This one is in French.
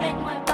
make my